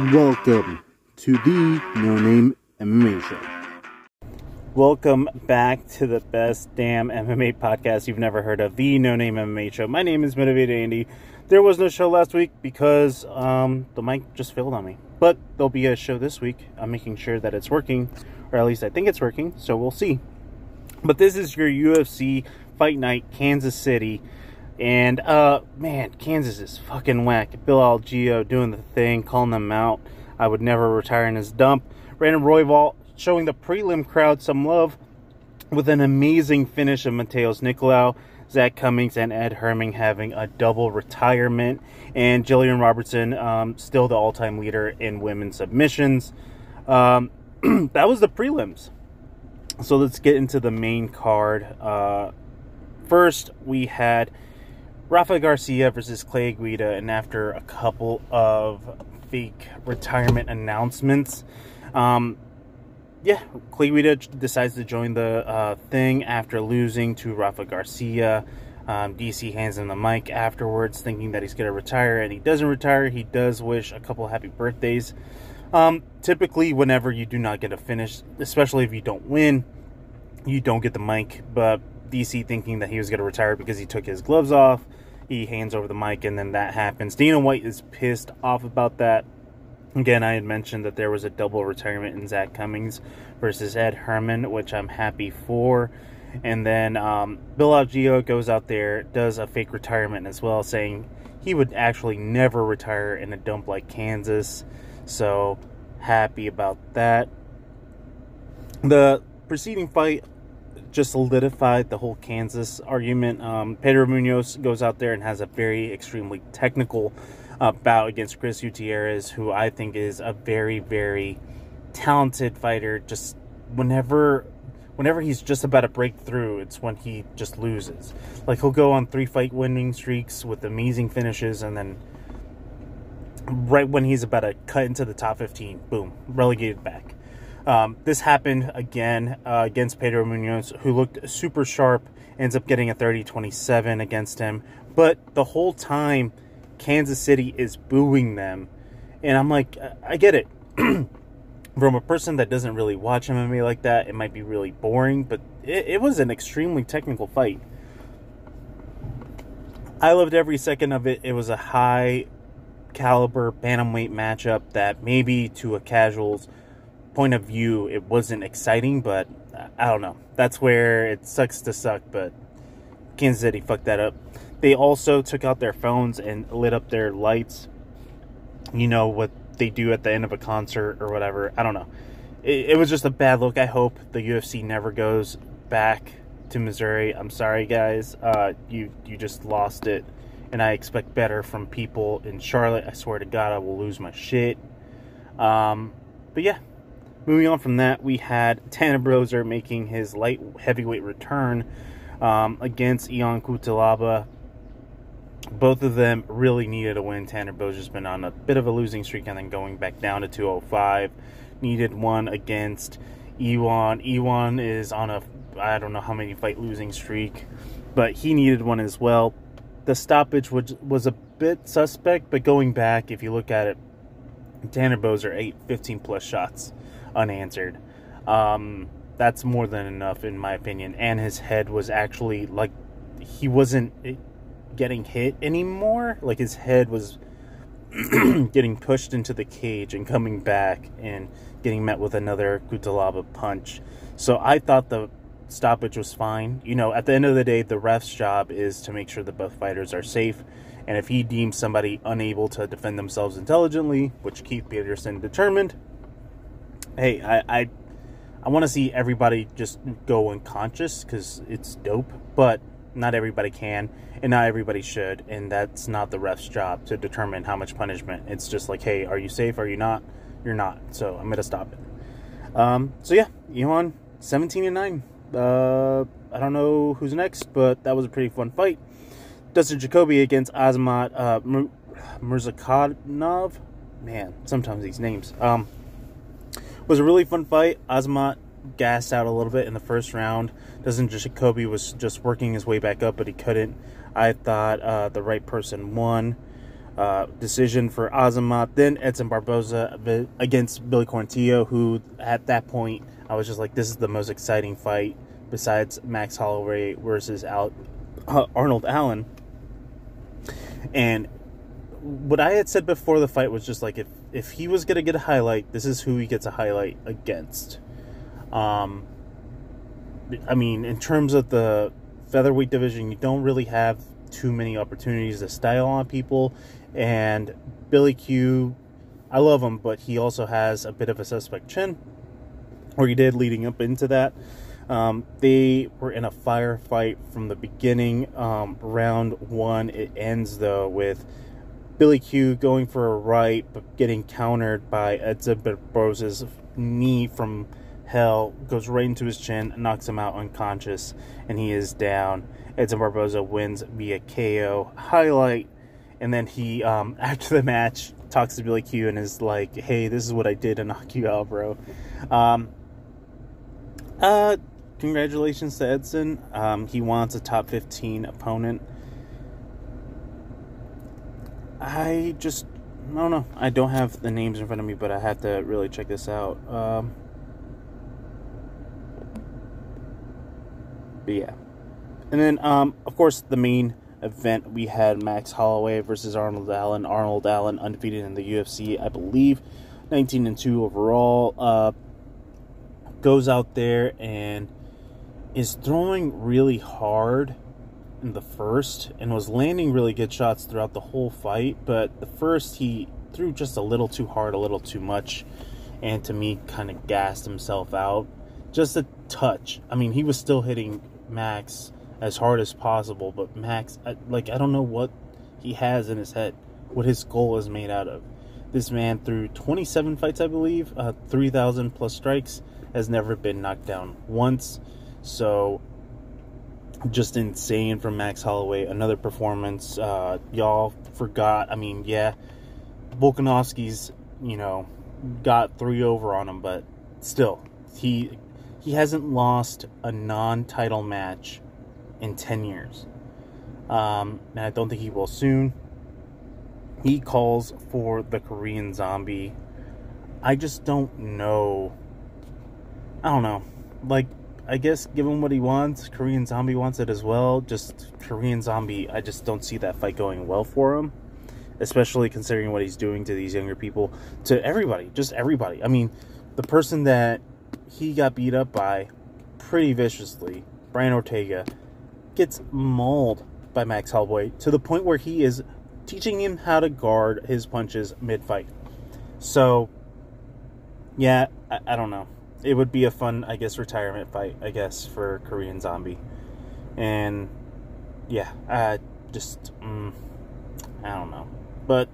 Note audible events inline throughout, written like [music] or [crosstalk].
Welcome to the No Name MMA Show. Welcome back to the best damn MMA podcast you've never heard of, the No Name MMA Show. My name is Motivated Andy. There was no show last week because um, the mic just failed on me. But there'll be a show this week. I'm making sure that it's working, or at least I think it's working, so we'll see. But this is your UFC Fight Night, Kansas City. And, uh, man, Kansas is fucking whack. Bill Algeo doing the thing, calling them out. I would never retire in his dump. Brandon Royval showing the prelim crowd some love with an amazing finish of Matheus Nicolau. Zach Cummings and Ed Herman having a double retirement, and Jillian Robertson um, still the all-time leader in women's submissions. Um, [clears throat] that was the prelims. So let's get into the main card. Uh, first, we had Rafa Garcia versus Clay Guida, and after a couple of fake retirement announcements, um, yeah, Clay Guida decides to join the uh, thing after losing to Rafa Garcia. Um, DC hands him the mic afterwards, thinking that he's going to retire, and he doesn't retire. He does wish a couple happy birthdays. Um, typically, whenever you do not get a finish, especially if you don't win, you don't get the mic. But DC thinking that he was going to retire because he took his gloves off, he hands over the mic, and then that happens. Dana White is pissed off about that. Again, I had mentioned that there was a double retirement in Zach Cummings versus Ed Herman, which I'm happy for. And then um, Bill Algeo goes out there, does a fake retirement as well, saying he would actually never retire in a dump like Kansas. So happy about that. The preceding fight just solidified the whole Kansas argument. Um, Pedro Munhoz goes out there and has a very extremely technical uh, bout against Chris Gutierrez, who I think is a very, very talented fighter. Just whenever, whenever he's just about to break through, it's when he just loses. Like he'll go on three fight winning streaks with amazing finishes, and then right when he's about to cut into the top 15, boom, relegated back. Um, this happened again uh, against Pedro Munhoz, who looked super sharp, ends up getting a 30 27 against him. But the whole time, Kansas City is booing them. And I'm like, I get it. [clears throat] From a person that doesn't really watch MMA like that, it might be really boring, but it, it was an extremely technical fight. I loved every second of it. It was a high caliber bantamweight matchup that maybe to a casual's point of view it wasn't exciting, but I don't know. That's where it sucks to suck, but Kansas City fucked that up. They also took out their phones and lit up their lights. You know what they do at the end of a concert or whatever. I don't know. It, it was just a bad look. I hope the UFC never goes back to Missouri. I'm sorry, guys. Uh, you you just lost it, and I expect better from people in Charlotte. I swear to God, I will lose my shit. Um, but yeah, moving on from that, we had Tanner Boser making his light heavyweight return um, against Ion Cutelaba both of them really needed a win. Tanner Boser's been on a bit of a losing streak and then going back down to 205. Needed one against Ion. Ion is on a I don't know how many fight losing streak, but he needed one as well. The stoppage was was a bit suspect, but going back, if you look at it, Tanner Boser ate 15 plus shots unanswered. Um, that's more than enough in my opinion. And his head was actually like he wasn't getting hit anymore. Like his head was [clears throat] getting pushed into the cage and coming back and getting met with another Cutelaba punch. So I thought the stoppage was fine. You know, at the end of the day, the ref's job is to make sure that both fighters are safe. And if he deems somebody unable to defend themselves intelligently, which Keith Peterson determined, hey, I I, I want to see everybody just go unconscious because it's dope. But not everybody can and not everybody should and that's not the ref's job to determine how much punishment. It's just like hey are you safe? Are you not? You're not. So i'm gonna stop it. Um, so yeah Ion 17 and 9 uh, i don't know who's next but that was a pretty fun fight. Dustin jacoby against azamat uh, Murzakanov. man sometimes these names. Um, was a really fun fight azamat gassed out a little bit in the first round. Doesn't just Jacoby was just working his way back up, but he couldn't. I thought uh, the right person won. uh, decision for Azamat. Then Edson Barboza against Billy Quarantillo, who at that point I was just like, this is the most exciting fight besides Max Holloway versus Al- uh, Arnold Allen. And what I had said before the fight was just like if if he was gonna get a highlight, this is who he gets a highlight against. Um, I mean, in terms of the featherweight division, you don't really have too many opportunities to style on people. And Billy Q, I love him, but he also has a bit of a suspect chin, or he did leading up into that. Um, they were in a firefight from the beginning. Um, round one, it ends though with Billy Q going for a right, but getting countered by Edson Barboza's knee from hell, goes right into his chin, knocks him out unconscious, and he is down. Edson Barboza wins via KO. Highlight, and then he, um, [laughs] after the match, talks to Billy Q and is like, hey, this is what I did to knock you out, bro. Um, uh, congratulations to Edson. Um, he wants a top 15 opponent. I just, I don't know. I don't have the names in front of me, but I have to really check this out. Um, but yeah. And then, um, of course, the main event we had Max Holloway versus Arnold Allen. Arnold Allen undefeated in the UFC, I believe, 19 and 2 overall. Uh, goes out there and is throwing really hard in the first and was landing really good shots throughout the whole fight. But the first, he threw just a little too hard, a little too much, and to me, kind of gassed himself out. Just a touch. I mean, he was still hitting Max as hard as possible, but Max, like, I don't know what he has in his head, what his goal is made out of. This man, through 27 fights, I believe, uh, 3,000 plus strikes, has never been knocked down once. So just insane from Max Holloway. Another performance. Uh, y'all forgot. I mean, yeah, Volkanovski's, you know, got three over on him, but still, he he hasn't lost a non-title match in ten years, um, and I don't think he will soon. He calls for the Korean Zombie. I just don't know. I don't know. Like I guess given what he wants, Korean Zombie wants it as well. Just Korean Zombie, I just don't see that fight going well for him, especially considering what he's doing to these younger people, to everybody, just everybody. I mean, the person that he got beat up by pretty viciously, Brian Ortega, gets mauled by Max Holloway to the point where he is teaching him how to guard his punches mid fight. So, yeah, I, I don't know it would be a fun, I guess, retirement fight, I guess, for Korean Zombie. And yeah, I just, mm, I don't know. But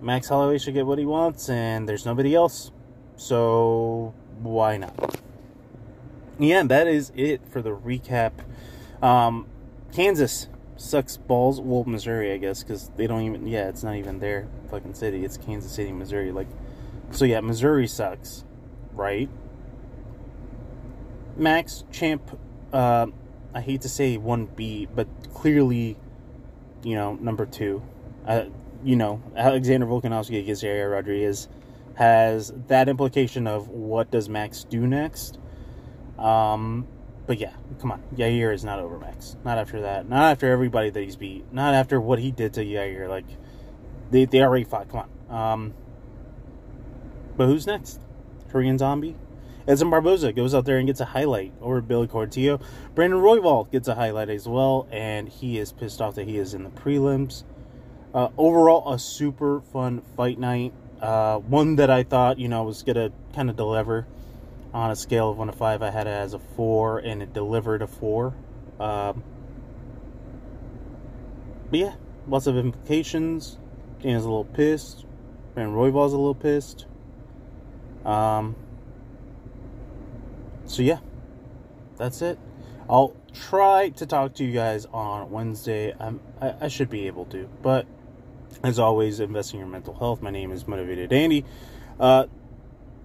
Max Holloway should get what he wants, and there's nobody else. So why not? Yeah, that is it for the recap. Um, Kansas sucks balls. Well, Missouri, I guess, because they don't even. Yeah, it's not even their fucking city. It's Kansas City, Missouri. Like, so yeah, Missouri sucks right? Max Champ, uh, I hate to say 1B, but clearly, you know, number two. Uh, you know, Alexander Volkanovski against Yair Rodriguez has that implication of what does Max do next. Um, but yeah, come on. Yair is not over Max. Not after that. Not after everybody that he's beat. Not after what he did to Yair. Like, they, they already fought. Come on. Um, but who's next? Korean Zombie. Edson Barboza goes out there and gets a highlight over Billy Quarantillo. Brandon Royval gets a highlight as well, and he is pissed off that he is in the prelims. Uh, overall, a super fun fight night. Uh, one that I thought, you know, was going to kind of deliver on a scale of 1 to 5. I had it as a 4, and it delivered a 4. Um, but yeah, lots of implications. Dan's a little pissed. Brandon Royval's a little pissed. Um, so yeah, that's it. I'll try to talk to you guys on Wednesday. I'm, I, I should be able to, but as always, invest in your mental health. My name is Motivated Andy. Uh,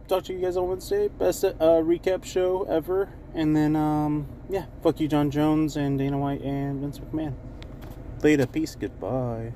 talk to you guys on Wednesday. Best uh, recap show ever. And then, um, yeah, fuck you, Jon Jones and Dana White and Vince McMahon. Later, peace, goodbye.